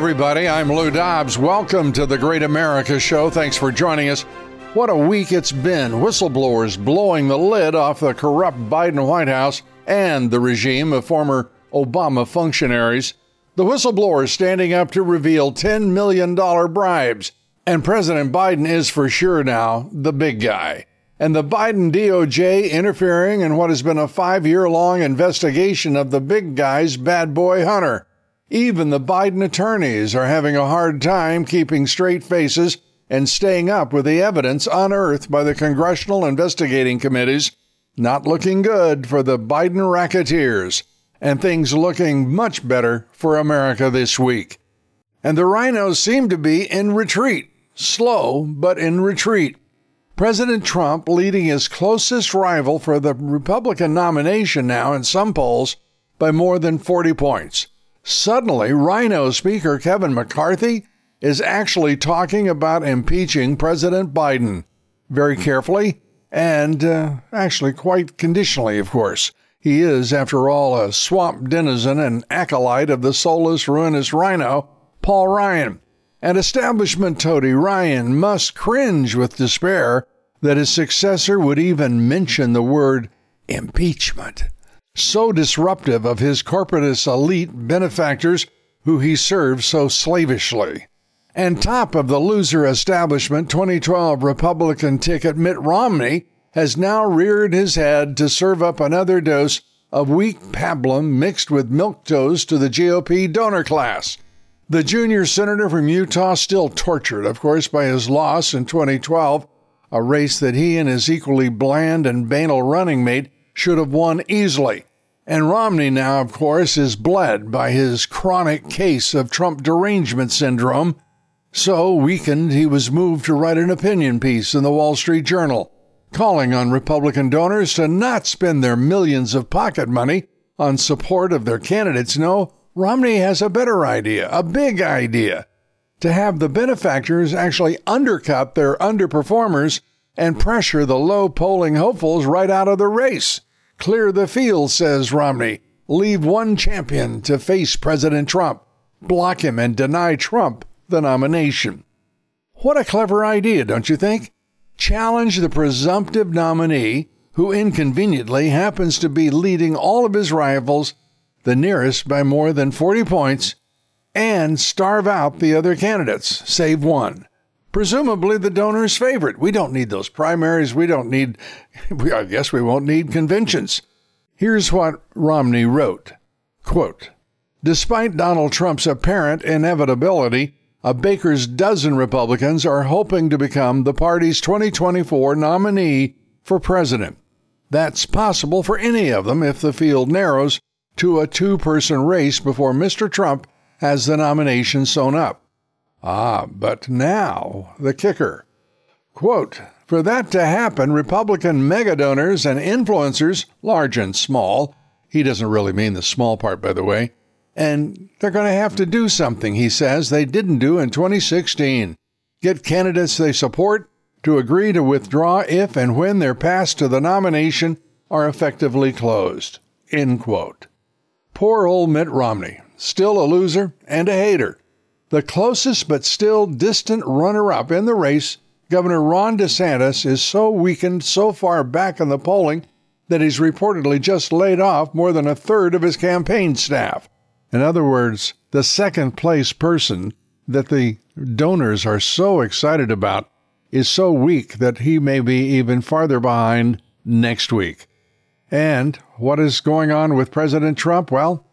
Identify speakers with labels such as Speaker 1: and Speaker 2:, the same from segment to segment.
Speaker 1: Everybody. I'm Lou Dobbs. Welcome to the Great America Show. Thanks for joining us. What a week it's been. Whistleblowers blowing the lid off the corrupt Biden White House and the regime of former Obama functionaries. The whistleblowers standing up to reveal $10 million bribes. And President Biden is for sure now the big guy. And the Biden DOJ interfering in what has been a five year long investigation of the big guy's bad boy Hunter. Even the Biden attorneys are having a hard time keeping straight faces and staying up with the evidence unearthed by the congressional investigating committees. Not looking good for the Biden racketeers, and things looking much better for America this week. And the rhinos seem to be in retreat, slow, but in retreat. President Trump leading his closest rival for the Republican nomination now in some polls by more than 40 points. Suddenly, Rhino Speaker Kevin McCarthy is actually talking about impeaching President Biden very carefully and uh, actually quite conditionally, of course. He is, after all, a swamp denizen and acolyte of the soulless, ruinous rhino, Paul Ryan. And establishment toady Ryan must cringe with despair that his successor would even mention the word impeachment so disruptive of his corporatist elite benefactors who he serves so slavishly. And top of the loser establishment 2012 Republican ticket, Mitt Romney has now reared his head to serve up another dose of weak pablum mixed with milk toast to the GOP donor class. The junior senator from Utah still tortured, of course, by his loss in 2012, a race that he and his equally bland and banal running mate should have won easily. And Romney now, of course, is bled by his chronic case of Trump derangement syndrome. So weakened, he was moved to write an opinion piece in the Wall Street Journal, calling on Republican donors to not spend their millions of pocket money on support of their candidates. No, Romney has a better idea, a big idea, to have the benefactors actually undercut their underperformers and pressure the low polling hopefuls right out of the race. Clear the field, says Romney. Leave one champion to face President Trump. Block him and deny Trump the nomination. What a clever idea, don't you think? Challenge the presumptive nominee, who inconveniently happens to be leading all of his rivals, the nearest by more than 40 points, and starve out the other candidates, save one presumably the donor's favorite. We don't need those primaries. We don't need, I guess we won't need conventions. Here's what Romney wrote Quote, Despite Donald Trump's apparent inevitability, a baker's dozen Republicans are hoping to become the party's 2024 nominee for president. That's possible for any of them if the field narrows to a two person race before Mr. Trump has the nomination sewn up. Ah, but now, the kicker. Quote, for that to happen, Republican megadonors and influencers, large and small, he doesn't really mean the small part, by the way, and they're going to have to do something, he says, they didn't do in 2016. Get candidates they support to agree to withdraw if and when their paths to the nomination are effectively closed. End quote. Poor old Mitt Romney, still a loser and a hater. The closest but still distant runner up in the race, Governor Ron DeSantis, is so weakened so far back in the polling that he's reportedly just laid off more than a third of his campaign staff. In other words, the second place person that the donors are so excited about is so weak that he may be even farther behind next week. And what is going on with President Trump? Well,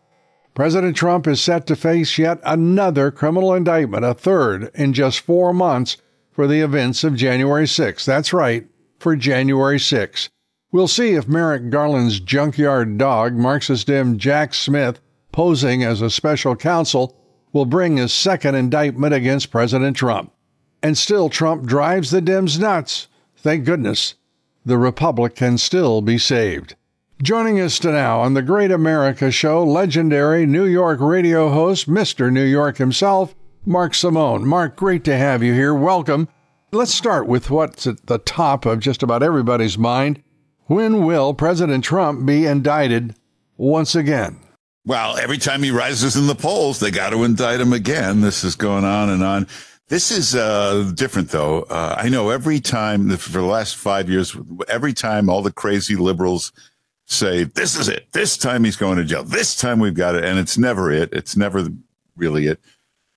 Speaker 1: President Trump is set to face yet another criminal indictment, a third in just four months for the events of January 6. That's right, for January 6. We'll see if Merrick Garland's junkyard dog, Marxist Dem Jack Smith, posing as a special counsel, will bring his second indictment against President Trump. And still, Trump drives the Dems nuts. Thank goodness. The Republic can still be saved. Joining us now on the Great America Show, legendary New York radio host, Mr. New York himself, Mark Simone. Mark, great to have you here. Welcome. Let's start with what's at the top of just about everybody's mind. When will President Trump be indicted once again?
Speaker 2: Well, every time he rises in the polls, they got to indict him again. This is going on and on. This is uh, different, though. Uh, I know every time for the last five years, every time all the crazy liberals say, This is it. This time he's going to jail. This time we've got it. And it's never it. It's never really it.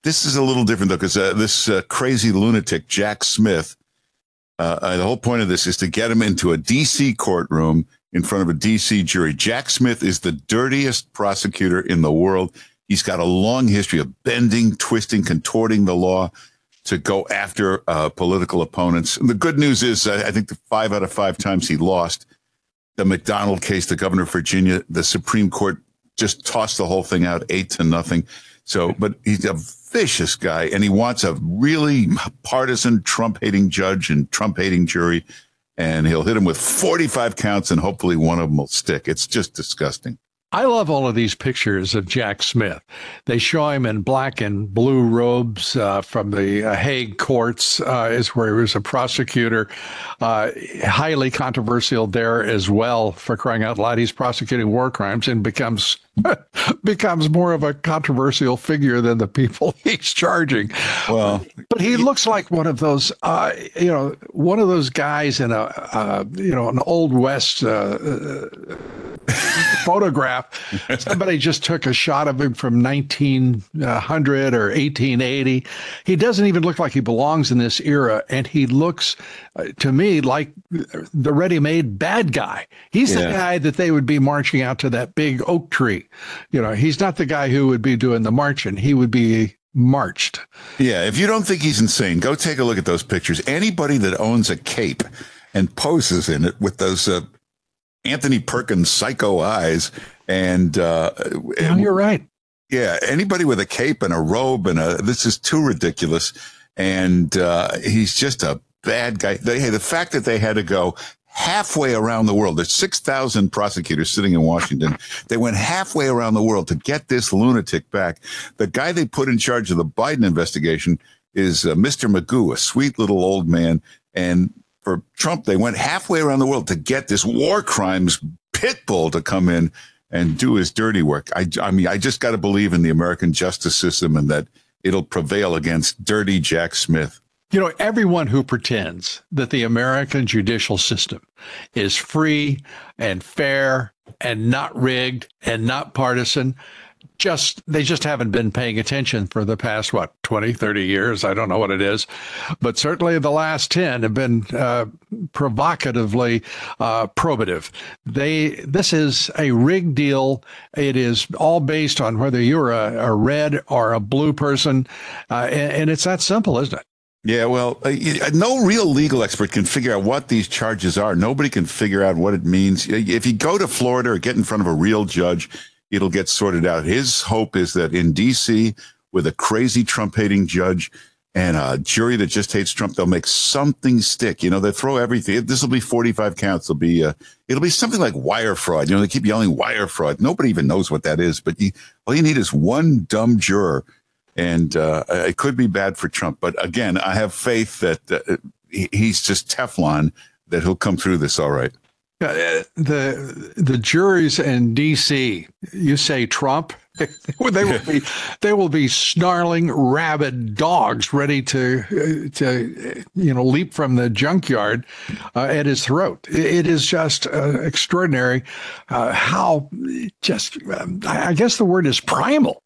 Speaker 2: This is a little different, though, because uh, this uh, crazy lunatic, Jack Smith, uh, uh, the whole point of this is to get him into a D.C. courtroom in front of a DC jury. Jack Smith is the dirtiest prosecutor in the world. He's got a long history of bending, twisting, contorting the law to go after uh, political opponents. And the good news is, I think the five out of five times he lost the McDonnell case, the governor of Virginia, the Supreme Court just tossed the whole thing out eight to nothing. So, but he's a vicious guy and he wants a really partisan Trump hating judge and Trump hating jury and he'll hit him with 45 counts and hopefully one of them will stick. It's just disgusting.
Speaker 1: I love all of these pictures of Jack Smith. They show him in black and blue robes uh, from the uh, Hague courts, uh, is where he was a prosecutor. Uh, highly controversial there as well for crying out loud. He's prosecuting war crimes and becomes becomes more of a controversial figure than the people he's charging. Well, but he looks like one of those, uh, you know, one of those guys in a, uh, you know, an old west photograph. Somebody just took a shot of him from 1900 or 1880. He doesn't even look like he belongs in this era, and he looks uh, to me like the ready-made bad guy. He's yeah. the guy that they would be marching out to that big oak tree. You know, he's not the guy who would be doing the marching. He would be marched.
Speaker 2: Yeah, if you don't think he's insane, go take a look at those pictures. Anybody that owns a cape and poses in it with those uh, Anthony Perkins psycho eyes. And uh,
Speaker 1: no, you're right.
Speaker 2: Yeah, anybody with a cape and a robe and a this is too ridiculous. And uh, he's just a bad guy. They, hey, the fact that they had to go halfway around the world. There's 6,000 prosecutors sitting in Washington. They went halfway around the world to get this lunatic back. The guy they put in charge of the Biden investigation is uh, Mr. Magoo, a sweet little old man. And for Trump, they went halfway around the world to get this war crimes pit bull to come in and do his dirty work. I, I mean, I just got to believe in the American justice system and that it'll prevail against dirty Jack Smith.
Speaker 1: You know, everyone who pretends that the American judicial system is free and fair and not rigged and not partisan just they just haven't been paying attention for the past what 20 30 years? I don't know what it is. But certainly the last 10 have been uh, provocatively uh, probative. They this is a rigged deal. It is all based on whether you're a, a red or a blue person. Uh, and, and it's that simple isn't it
Speaker 2: yeah, well, uh, no real legal expert can figure out what these charges are. Nobody can figure out what it means. If you go to Florida or get in front of a real judge, it'll get sorted out. His hope is that in D.C., with a crazy Trump hating judge and a jury that just hates Trump, they'll make something stick. You know, they throw everything. This will be 45 counts. It'll be, uh, it'll be something like wire fraud. You know, they keep yelling wire fraud. Nobody even knows what that is, but you, all you need is one dumb juror. And uh, it could be bad for Trump. But again, I have faith that uh, he's just Teflon, that he'll come through this all right.
Speaker 1: Uh, the the juries in D.C. You say Trump, they will be they will be snarling rabid dogs ready to to you know leap from the junkyard uh, at his throat. It is just uh, extraordinary uh, how just um, I guess the word is primal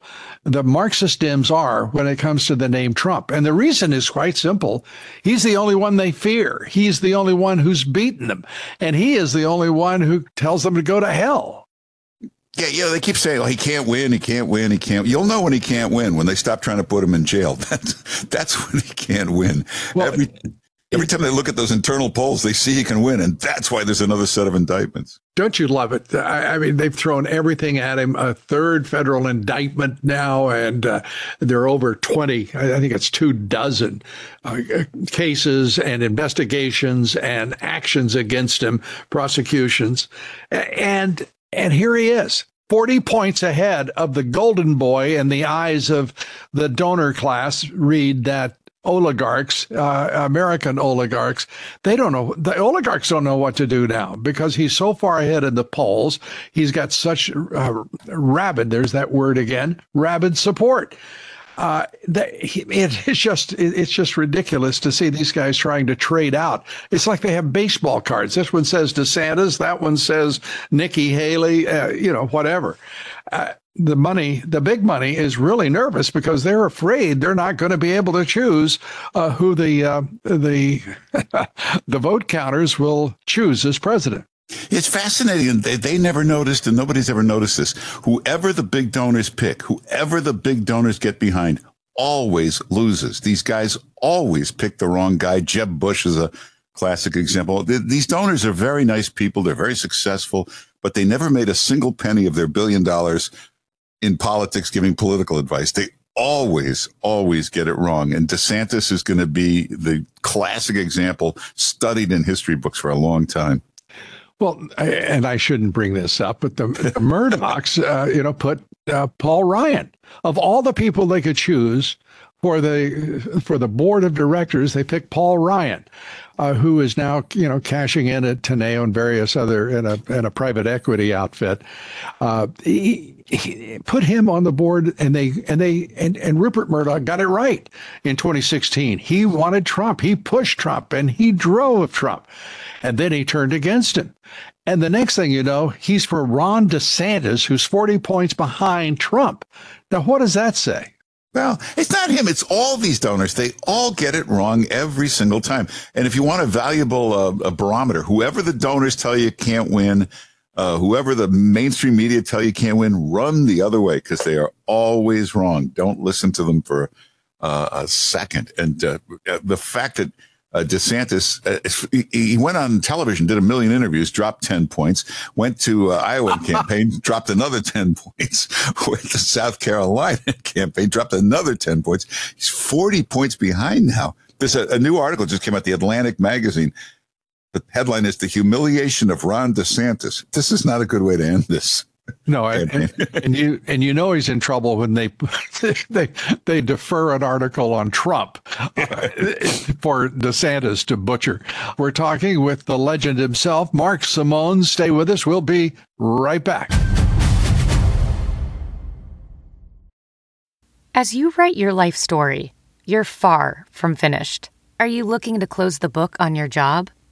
Speaker 1: the Marxist Dems are when it comes to the name Trump. And the reason is quite simple. He's the only one they fear. He's the only one who's beaten them. And he is the only one who tells them to go to hell.
Speaker 2: Yeah, yeah, they keep saying, "Oh, he can't win. He can't win. He can't." You'll know when he can't win when they stop trying to put him in jail. That's that's when he can't win. Well, Every, Every time they look at those internal polls, they see he can win, and that's why there's another set of indictments.
Speaker 1: Don't you love it? I, I mean, they've thrown everything at him. A third federal indictment now, and uh, there are over 20, I think it's two dozen uh, cases and investigations and actions against him, prosecutions. And and here he is. 40 points ahead of the golden boy in the eyes of the donor class read that oligarchs, uh, American oligarchs, they don't know, the oligarchs don't know what to do now because he's so far ahead in the polls. He's got such uh, rabid, there's that word again, rabid support. Uh, that, it is just it's just ridiculous to see these guys trying to trade out. It's like they have baseball cards. This one says DeSantis, that one says Nikki Haley, uh, you know, whatever. Uh, the money, the big money, is really nervous because they're afraid they're not going to be able to choose uh, who the uh, the the vote counters will choose as president.
Speaker 2: It's fascinating. They, they never noticed, and nobody's ever noticed this. Whoever the big donors pick, whoever the big donors get behind, always loses. These guys always pick the wrong guy. Jeb Bush is a classic example. These donors are very nice people. They're very successful, but they never made a single penny of their billion dollars in politics giving political advice. They always, always get it wrong. And DeSantis is going to be the classic example studied in history books for a long time.
Speaker 1: Well, and I shouldn't bring this up, but the, the Murdochs, uh, you know, put uh, Paul Ryan of all the people they could choose for the for the board of directors. They picked Paul Ryan, uh, who is now you know cashing in at Teneo and various other in a in a private equity outfit. Uh, he, he put him on the board, and they and they and, and Rupert Murdoch got it right in 2016. He wanted Trump. He pushed Trump, and he drove Trump, and then he turned against him. And the next thing you know, he's for Ron DeSantis, who's 40 points behind Trump. Now, what does that say?
Speaker 2: Well, it's not him. It's all these donors. They all get it wrong every single time. And if you want a valuable uh, a barometer, whoever the donors tell you can't win, uh, whoever the mainstream media tell you can't win, run the other way because they are always wrong. Don't listen to them for uh, a second. And uh, the fact that uh, DeSantis, uh, he went on television, did a million interviews, dropped 10 points, went to uh, Iowa campaign, dropped another 10 points, went to South Carolina campaign, dropped another 10 points. He's 40 points behind now. There's a, a new article just came out, the Atlantic magazine. The headline is The Humiliation of Ron DeSantis. This is not a good way to end this.
Speaker 1: No, and, and, you and you know he's in trouble when they they they defer an article on Trump uh, for DeSantis to butcher. We're talking with the legend himself, Mark Simone. Stay with us. We'll be right back.
Speaker 3: As you write your life story, you're far from finished. Are you looking to close the book on your job?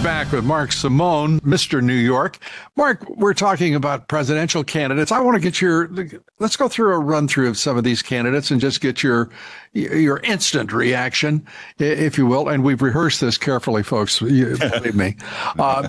Speaker 1: We're back with Mark Simone, Mr. New York. Mark, we're talking about presidential candidates. I want to get your let's go through a run through of some of these candidates and just get your your instant reaction, if you will. And we've rehearsed this carefully, folks. Believe me. Uh,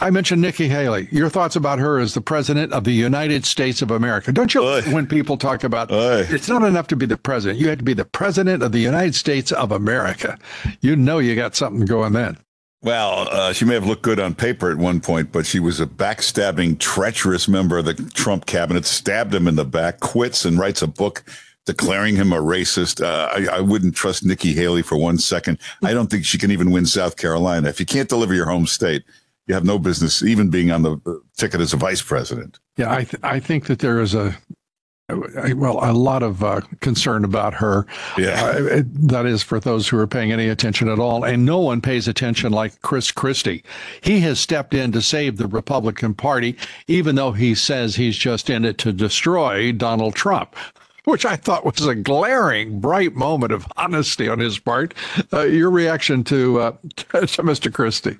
Speaker 1: I mentioned Nikki Haley. Your thoughts about her as the president of the United States of America? Don't you? Oy. When people talk about Oy. it's not enough to be the president; you have to be the president of the United States of America. You know you got something going then.
Speaker 2: Well, uh, she may have looked good on paper at one point, but she was a backstabbing, treacherous member of the Trump cabinet, stabbed him in the back, quits, and writes a book declaring him a racist. Uh, I, I, wouldn't trust Nikki Haley for one second. I don't think she can even win South Carolina. If you can't deliver your home state, you have no business even being on the ticket as a vice president.
Speaker 1: Yeah, I, th- I think that there is a well, a lot of uh, concern about her.
Speaker 2: Yeah.
Speaker 1: Uh, that is for those who are paying any attention at all. And no one pays attention like Chris Christie. He has stepped in to save the Republican Party, even though he says he's just in it to destroy Donald Trump. which I thought was a glaring, bright moment of honesty on his part. Uh, your reaction to, uh, to Mr. Christie?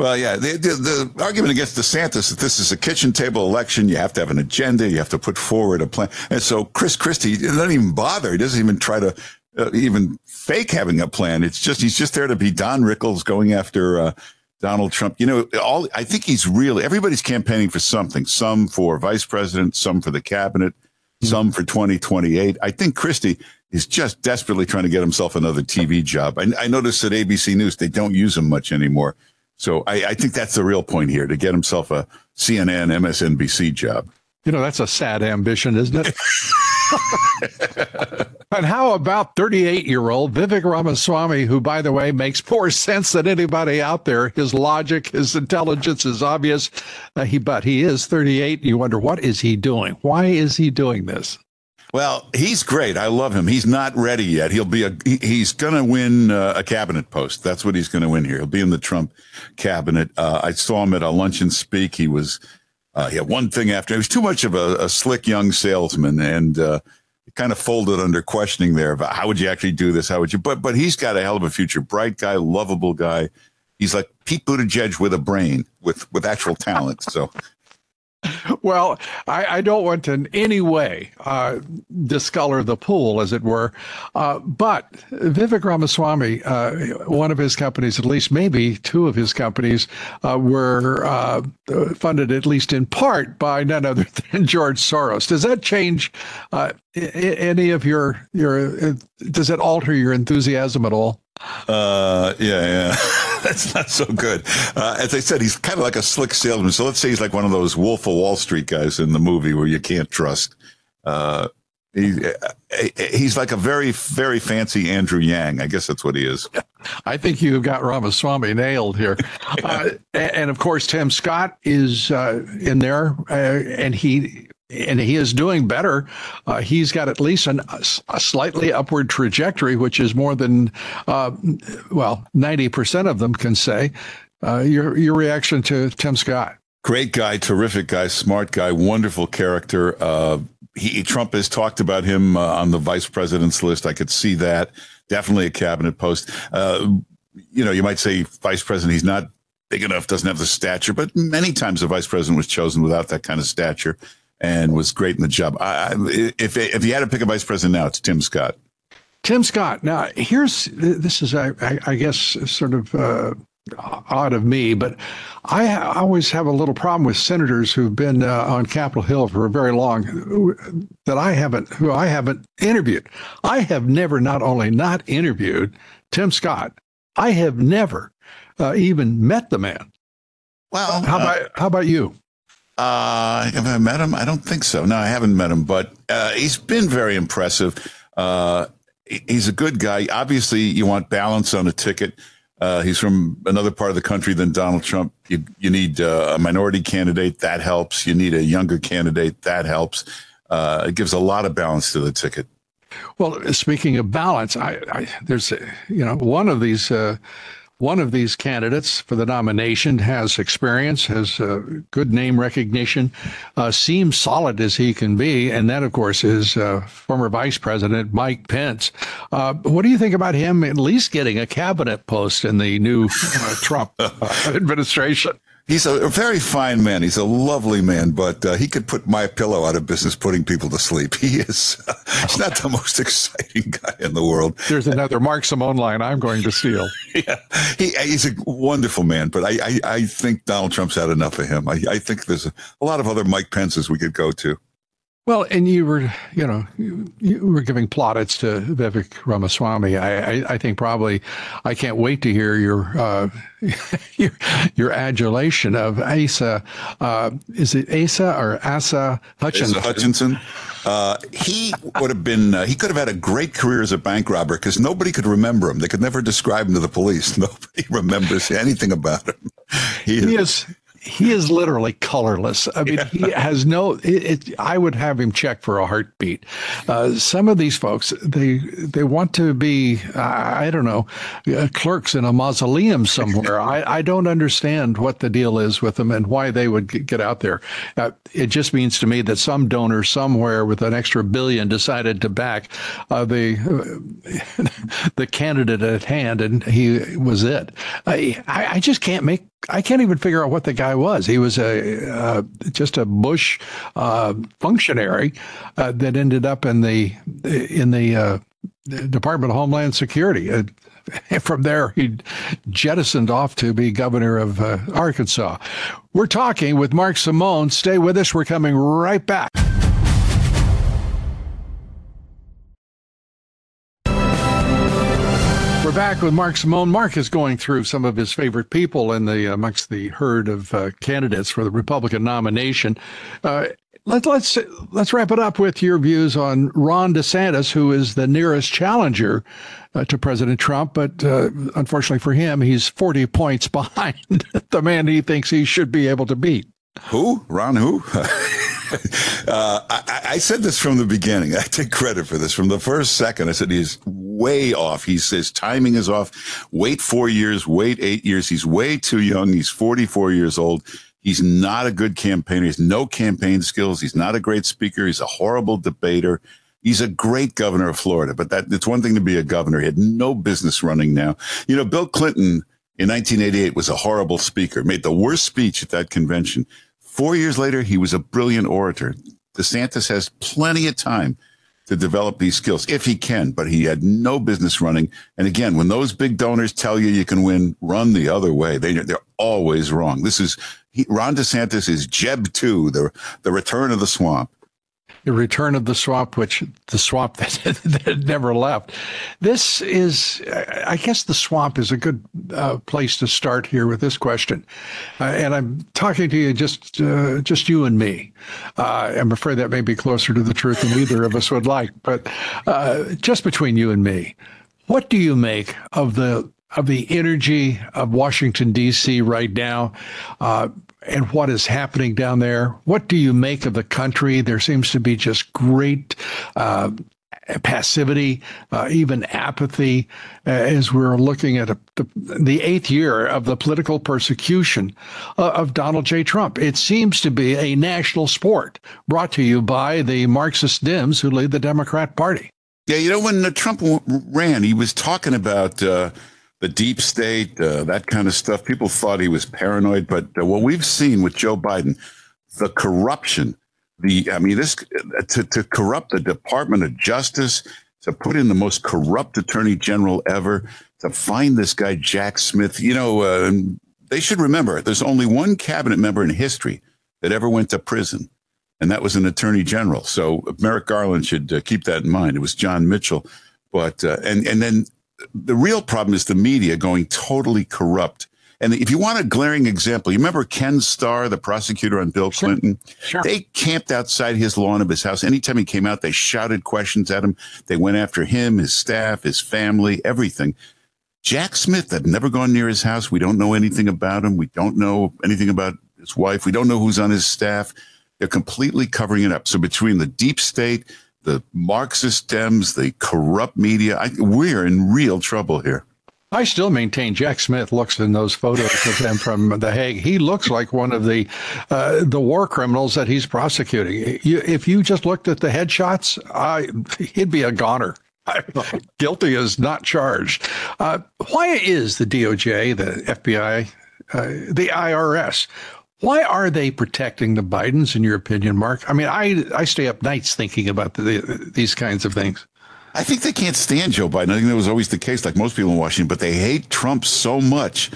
Speaker 2: Well, yeah, the, the, the, argument against DeSantis that this is a kitchen table election. You have to have an agenda. You have to put forward a plan. And so Chris Christie doesn't even bother. He doesn't even try to uh, even fake having a plan. It's just he's just there to be Don Rickles going after uh, Donald Trump. You know, all I think he's really everybody's campaigning for something. Some for vice president, some for the cabinet, mm-hmm. some for 2028. I think Christie is just desperately trying to get himself another TV job. I, I noticed at ABC News they don't use him much anymore. So I, I think that's the real point here to get himself a CNN, MSNBC job.
Speaker 1: You know, that's a sad ambition, isn't it? and how about 38 year old Vivek Ramaswamy, who, by the way, makes more sense than anybody out there? His logic, his intelligence is obvious. Uh, he, but he is 38. You wonder, what is he doing? Why is he doing this?
Speaker 2: Well, he's great. I love him. He's not ready yet. He'll be a. He's going to win uh, a cabinet post. That's what he's going to win here. He'll be in the Trump cabinet. Uh, I saw him at a luncheon speak. He was. Uh, he had one thing after. He was too much of a, a slick young salesman, and uh, kind of folded under questioning there. About how would you actually do this? How would you? But but he's got a hell of a future. Bright guy, lovable guy. He's like Pete Buttigieg with a brain, with with actual talent. So
Speaker 1: well, I, I, don't want to in any way uh, discolor the pool, as it were. Uh, but Vivek Ramaswamy, uh, one of his companies, at least maybe two of his companies, uh, were uh, funded at least in part by none other than George Soros. Does that change uh, any of your your? does it alter your enthusiasm at all?
Speaker 2: Yeah, yeah. That's not so good. Uh, as I said, he's kind of like a slick salesman. So let's say he's like one of those Wolf of Wall Street guys in the movie where you can't trust. Uh, he, uh, he's like a very, very fancy Andrew Yang. I guess that's what he is.
Speaker 1: I think you've got Ramaswamy nailed here. uh, and of course, Tim Scott is uh, in there, uh, and he and he is doing better. Uh, he's got at least an, a slightly upward trajectory, which is more than, uh, well, 90% of them can say. Uh, your, your reaction to Tim Scott?
Speaker 2: Great guy, terrific guy, smart guy, wonderful character. Uh, he, Trump has talked about him uh, on the vice president's list. I could see that. Definitely a cabinet post. Uh, you know, you might say vice president, he's not big enough, doesn't have the stature, but many times the vice president was chosen without that kind of stature and was great in the job. I, if if you had to pick a vice president now, it's Tim Scott.
Speaker 1: Tim Scott. Now, here's this is I, I guess sort of uh, odd of me, but I, I, always have a little problem with senators who've been uh, on Capitol Hill for a very long that I haven't who I haven't interviewed. I have never not only not interviewed Tim Scott, I have never uh, even met the man.
Speaker 2: Well,
Speaker 1: how about how about you?
Speaker 2: Uh, have I met him? I don't think so. No, I haven't met him, but uh, he's been very impressive. Uh, he's a good guy. Obviously, you want balance on a ticket. Uh, he's from another part of the country than Donald Trump. You, you need uh, a minority candidate. That helps. You need a younger candidate. That helps. Uh, it gives a lot of balance to the ticket.
Speaker 1: Well, speaking of balance, I, I there's, you know, one of these one of these candidates for the nomination has experience, has uh, good name recognition, uh, seems solid as he can be, and that, of course, is uh, former Vice President Mike Pence. Uh, what do you think about him at least getting a cabinet post in the new uh, Trump administration?
Speaker 2: He's a, very fine man. He's a lovely man, but uh, he could put MyPillow out of business putting people to sleep. He is uh, he's not the most exciting guy in the world.
Speaker 1: There's another Mark Simone line I'm going to steal.
Speaker 2: yeah, he, he's a wonderful man, but I, I, I, think Donald Trump's had enough of him. I, I think there's a, a lot of other Mike Pences we could go to.
Speaker 1: Well, and you were, you know, you, you, were giving plaudits to Vivek Ramaswamy. I, I, I, think probably, I can't wait to hear your uh, your, your, adulation of Asa. Uh, is it Asa or Asa Hutchinson?
Speaker 2: Asa Hutchinson. Uh, he would have been. Uh, he could have had a great career as a bank robber because nobody could remember him. They could never describe him to the police. Nobody remembers anything about him.
Speaker 1: He is, he is he is literally colorless. I mean, yeah. he has no. It, it, I would have him check for a heartbeat. Uh, some of these folks, they they want to be, I don't know, uh, clerks in a mausoleum somewhere. I, I don't understand what the deal is with them and why they would get out there. Uh, it just means to me that some donor somewhere with an extra billion decided to back uh, the the candidate at hand, and he was it. I I just can't make I can't even figure out what the guy was. He was a uh, just a Bush uh, functionary uh, that ended up in the in the uh, Department of Homeland Security. And from there, he jettisoned off to be governor of uh, Arkansas. We're talking with Mark Simone. Stay with us. We're coming right back. We're back with Mark Simone. Mark is going through some of his favorite people in the amongst the herd of uh, candidates for the Republican nomination. Uh, let, let's let's wrap it up with your views on Ron DeSantis, who is the nearest challenger uh, to President Trump, but uh, unfortunately for him, he's 40 points behind the man he thinks he should be able to beat.
Speaker 2: Who? Ron? Who? uh, I, I, said this from the beginning. I take credit for this from the first second. I said he's way off. He says timing is off. Wait four years. Wait eight years. He's way too young. He's 44 years old. He's not a good campaigner. He's no campaign skills. He's not a great speaker. He's a horrible debater. He's a great governor of Florida, but that it's one thing to be a governor. He had no business running now. You know, Bill Clinton in 1988 was a horrible speaker, made the worst speech at that convention. Four years later, he was a brilliant orator. DeSantis has plenty of time to develop these skills if he can, but he had no business running. And again, when those big donors tell you you can win, run the other way. They, they're always wrong. This is he, Ron DeSantis is Jeb 2, the, the return of the swamp
Speaker 1: the return of the swamp, which the swamp that, that never left. This is, I guess, the swamp is a good uh, place to start here with this question, uh, and I'm talking to you just uh, just you and me. Uh, I'm afraid that may be closer to the truth than either of us would like, but uh, just between you and me, what do you make of the of the energy of Washington D.C. right now? Uh, and what is happening down there. What do you make of the country? There seems to be just great uh, passivity, uh, even apathy, uh, as we're looking at a, the, the, eighth year of the political persecution uh, of Donald J. Trump. It seems to be a national sport brought to you by the Marxist Dems who lead the Democrat Party.
Speaker 2: Yeah, you know, when Trump ran, he was talking about uh, the deep state, uh, that kind of stuff. People thought he was paranoid, but uh, what we've seen with Joe Biden, the corruption, the I mean, this to, to corrupt the Department of Justice, to put in the most corrupt attorney general ever, to find this guy Jack Smith. You know, uh, they should remember there's only one cabinet member in history that ever went to prison, and that was an attorney general. So Merrick Garland should uh, keep that in mind. It was John Mitchell. But uh, and and then the real problem is the media going totally corrupt. And if you want a glaring example, you remember Ken Starr, the prosecutor on Bill Clinton? Sure. They camped outside his lawn of his house. Anytime he came out, they shouted questions at him. They went after him, his staff, his family, everything. Jack Smith had never gone near his house. We don't know anything about him. We don't know anything about his wife. We don't know who's on his staff. They're completely covering it up. So between the deep state, the Marxist Dems, the corrupt media. I, we're in real trouble here.
Speaker 1: I still maintain Jack Smith looks in those photos of him from The Hague. He looks like one of the uh, the war criminals that he's prosecuting. You, if you just looked at the headshots, I, he'd be a goner. Guilty as not charged. Uh, why is the DOJ, the FBI, uh, the IRS? Why are they protecting the Bidens, in your opinion, Mark? I mean, I I stay up nights thinking about the, the, these kinds of things.
Speaker 2: I think they can't stand Joe Biden. I think that was always the case, like most people in Washington, but they hate Trump so much.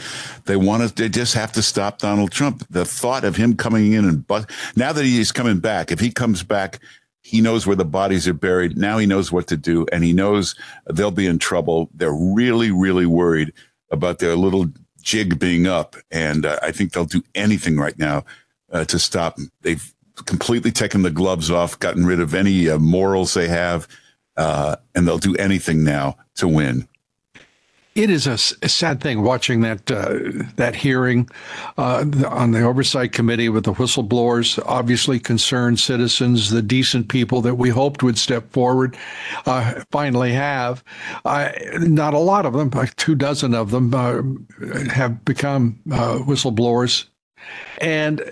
Speaker 2: They want to, they just have to stop Donald Trump. The thought of him coming in and, but now that he's coming back, if he comes back, he knows where the bodies are buried. Now he knows what to do and he knows they'll be in trouble. They're really, really worried about their little jig being up, and uh, I think they'll do anything right now uh, to stop him. They've completely taken the gloves off, gotten rid of any uh, morals they have, uh, and they'll do anything now to win.
Speaker 1: It is a, a, sad thing watching that uh, that hearing uh, on the oversight committee with the whistleblowers, obviously concerned citizens, the decent people that we hoped would step forward, uh, finally have. not a lot of them, like two dozen of them, uh, have become uh, whistleblowers, and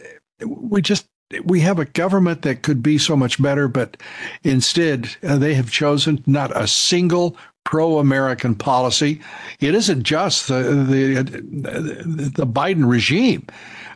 Speaker 1: we just we have a government that could be so much better, but instead uh, they have chosen not a single pro-American policy. It isn't just the the, the Biden regime.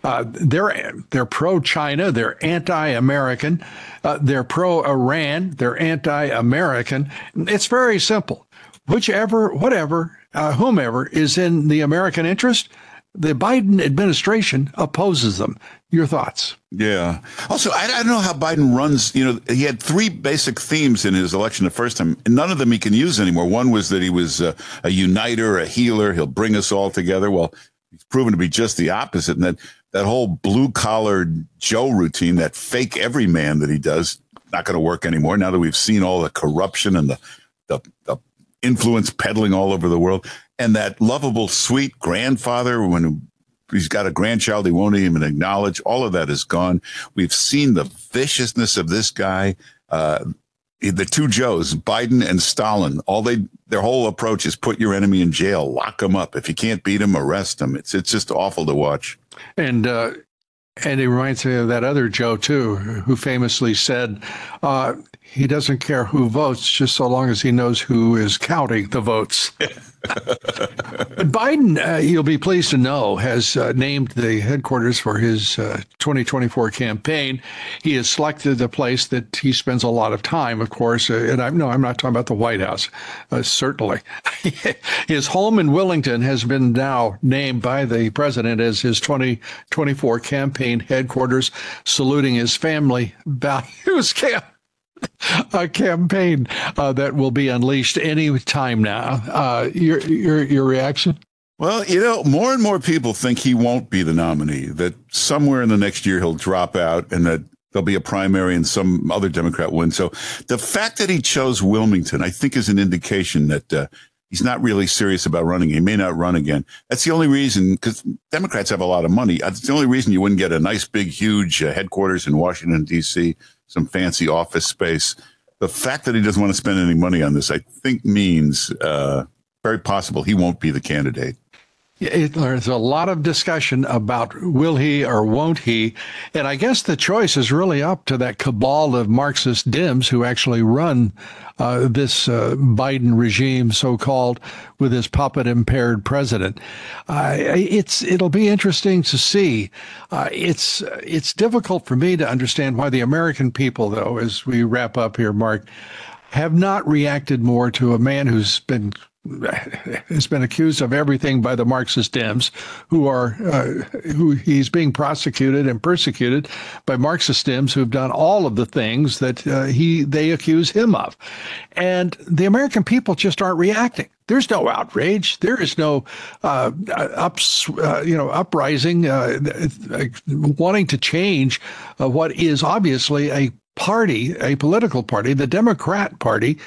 Speaker 1: Uh, they're they're pro-China. They're anti-American. Uh, they're pro-Iran. They're anti-American. It's very simple. Whichever, whatever, uh, whomever is in the American interest, the Biden administration opposes them. Your thoughts?
Speaker 2: Yeah. Also, I, I, don't know how Biden runs. You know, he had three basic themes in his election the first time, and none of them he can use anymore. One was that he was a, a uniter, a healer. He'll bring us all together. Well, he's proven to be just the opposite. And that that whole blue collar Joe routine, that fake everyman that he does, not going to work anymore. Now that we've seen all the corruption and the the, the influence peddling all over the world and that lovable, sweet grandfather when he's got a grandchild he won't even acknowledge. All of that is gone. We've seen the viciousness of this guy. Uh, the two Joes, Biden and Stalin, all they their whole approach is put your enemy in jail, lock him up. If you can't beat him, arrest him. It's it's just awful to watch.
Speaker 1: And uh, and it reminds me of that other Joe too, who famously said, uh, "He doesn't care who votes, just so long as he knows who is counting the votes." but Biden, uh, you'll be pleased to know, has uh, named the headquarters for his uh, 2024 campaign. He has selected the place that he spends a lot of time, of course. Uh, and I'm no, I'm not talking about the White House, uh, certainly. his home in Wilmington has been now named by the president as his 2024 campaign headquarters, saluting his family values camp a campaign uh, that will be unleashed any time now. Uh, your your your reaction?
Speaker 2: Well, you know, more and more people think he won't be the nominee. That somewhere in the next year he'll drop out, and that there'll be a primary and some other Democrat win. So the fact that he chose Wilmington, I think, is an indication that. Uh, he's not really serious about running. He may not run again. That's the only reason, because Democrats have a lot of money. That's the only reason you wouldn't get a nice, big, huge uh, headquarters in Washington, D.C some fancy office space. The fact that he doesn't want to spend any money on this, I think, means uh, very possible he won't be the candidate.
Speaker 1: It, there's a lot of discussion about will he or won't he, and I guess the choice is really up to that cabal of Marxist Dems who actually run uh, this uh, Biden regime, so-called, with his puppet impaired president. Uh, it's it'll be interesting to see. Uh, it's it's difficult for me to understand why the American people, though, as we wrap up here, Mark, have not reacted more to a man who's been has been accused of everything by the Marxist Dems, who are uh, who he's being prosecuted and persecuted by Marxist Dems who've done all of the things that uh, he they accuse him of, and the American people just aren't reacting. There's no outrage. There is no uh, ups, uh, you know, uprising, uh, wanting to change uh, what is obviously a party, a political party, the Democrat Party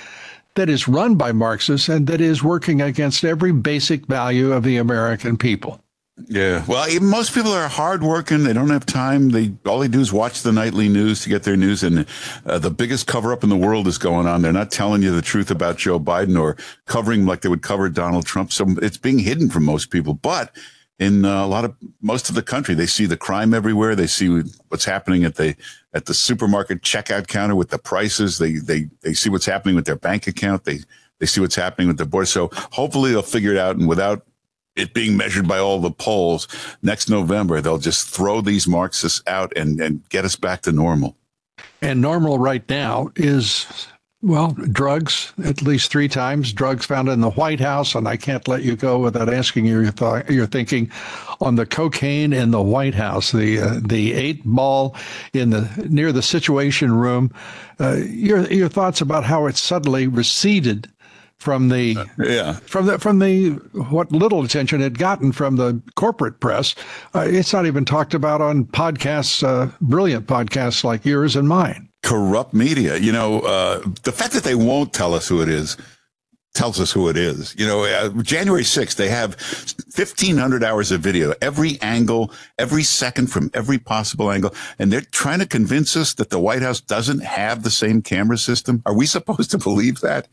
Speaker 1: that is run by Marxists and that is working against every basic value of the American people.
Speaker 2: Yeah. Well, most people are hardworking. They don't have time. They all they do is watch the nightly news to get their news. And uh, the biggest cover up in the world is going on. They're not telling you the truth about Joe Biden or covering like they would cover Donald Trump. So it's being hidden from most people. But in uh, a lot of most of the country, they see the crime everywhere. They see what's happening at the at the supermarket checkout counter with the prices. They they they see what's happening with their bank account. They they see what's happening with their board. So hopefully they'll figure it out, and without it being measured by all the polls next November, they'll just throw these Marxists out and and get us back to normal.
Speaker 1: And normal right now is well, drugs at least three times. Drugs found in the White House, and I can't let you go without asking your th- your thinking on the cocaine in the White House, the uh, the eight ball in the near the Situation Room. Uh, your your thoughts about how it suddenly receded from the uh, yeah from the from the what little attention it gotten from the corporate press. Uh, it's not even talked about on podcasts, uh, brilliant podcasts like yours and mine
Speaker 2: corrupt media. You know, uh, the fact that they won't tell us who it is tells us who it is. You know, uh, January 6th, they have 1500 hours of video, every angle, every second from every possible angle. And they're trying to convince us that the White House doesn't have the same camera system. Are we supposed to believe that?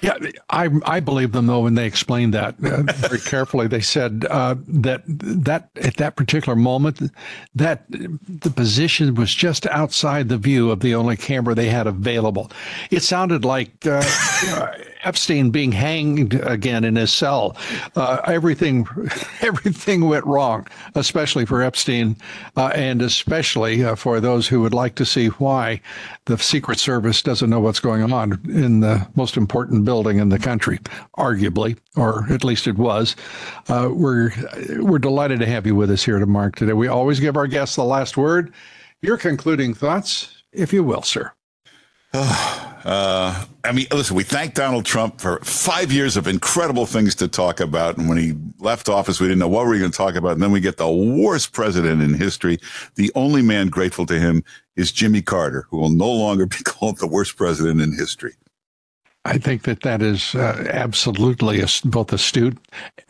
Speaker 1: Yeah, I I believe them though when they explained that uh, very carefully. They said uh, that that at that particular moment, that the position was just outside the view of the only camera they had available. It sounded like uh, Epstein being hanged again in his cell. Uh, everything everything went wrong, especially for Epstein, uh, and especially uh, for those who would like to see why the Secret Service doesn't know what's going on in the most important building in the country, arguably, or at least it was. Uh, we're we're delighted to have you with us here, to Mark, today. We always give our guests the last word. Your concluding thoughts, if you will, sir.
Speaker 2: Uh, I mean, listen, we thank Donald Trump for five years of incredible things to talk about. And when he left office, we didn't know what we were going to talk about. And then we get the worst president in history. The only man grateful to him is Jimmy Carter, who will no longer be called the worst president in history.
Speaker 1: I think that that is uh, absolutely both astute,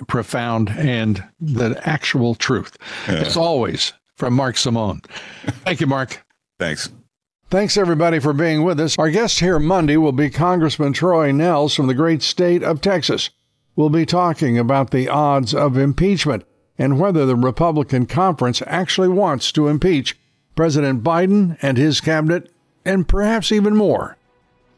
Speaker 1: profound, and the actual truth. Yeah. As always, from Mark Simone. Thank you, Mark.
Speaker 2: Thanks.
Speaker 1: Thanks, everybody, for being with us. Our guest here Monday will be Congressman Troy Nehls from the great state of Texas. We'll be talking about the odds of impeachment and whether the Republican conference actually wants to impeach President Biden and his cabinet, and perhaps even more.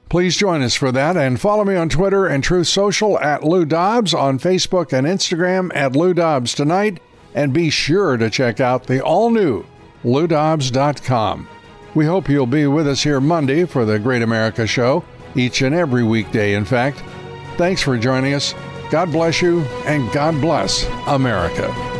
Speaker 1: Please join us for that and follow me on Twitter and Truth Social at Lou Dobbs, on Facebook and Instagram at Lou Dobbs Tonight, and be sure to check out the all new LouDobbs.com. We hope you'll be with us here Monday for the Great America Show, each and every weekday, in fact. Thanks for joining us. God bless you, and God bless America.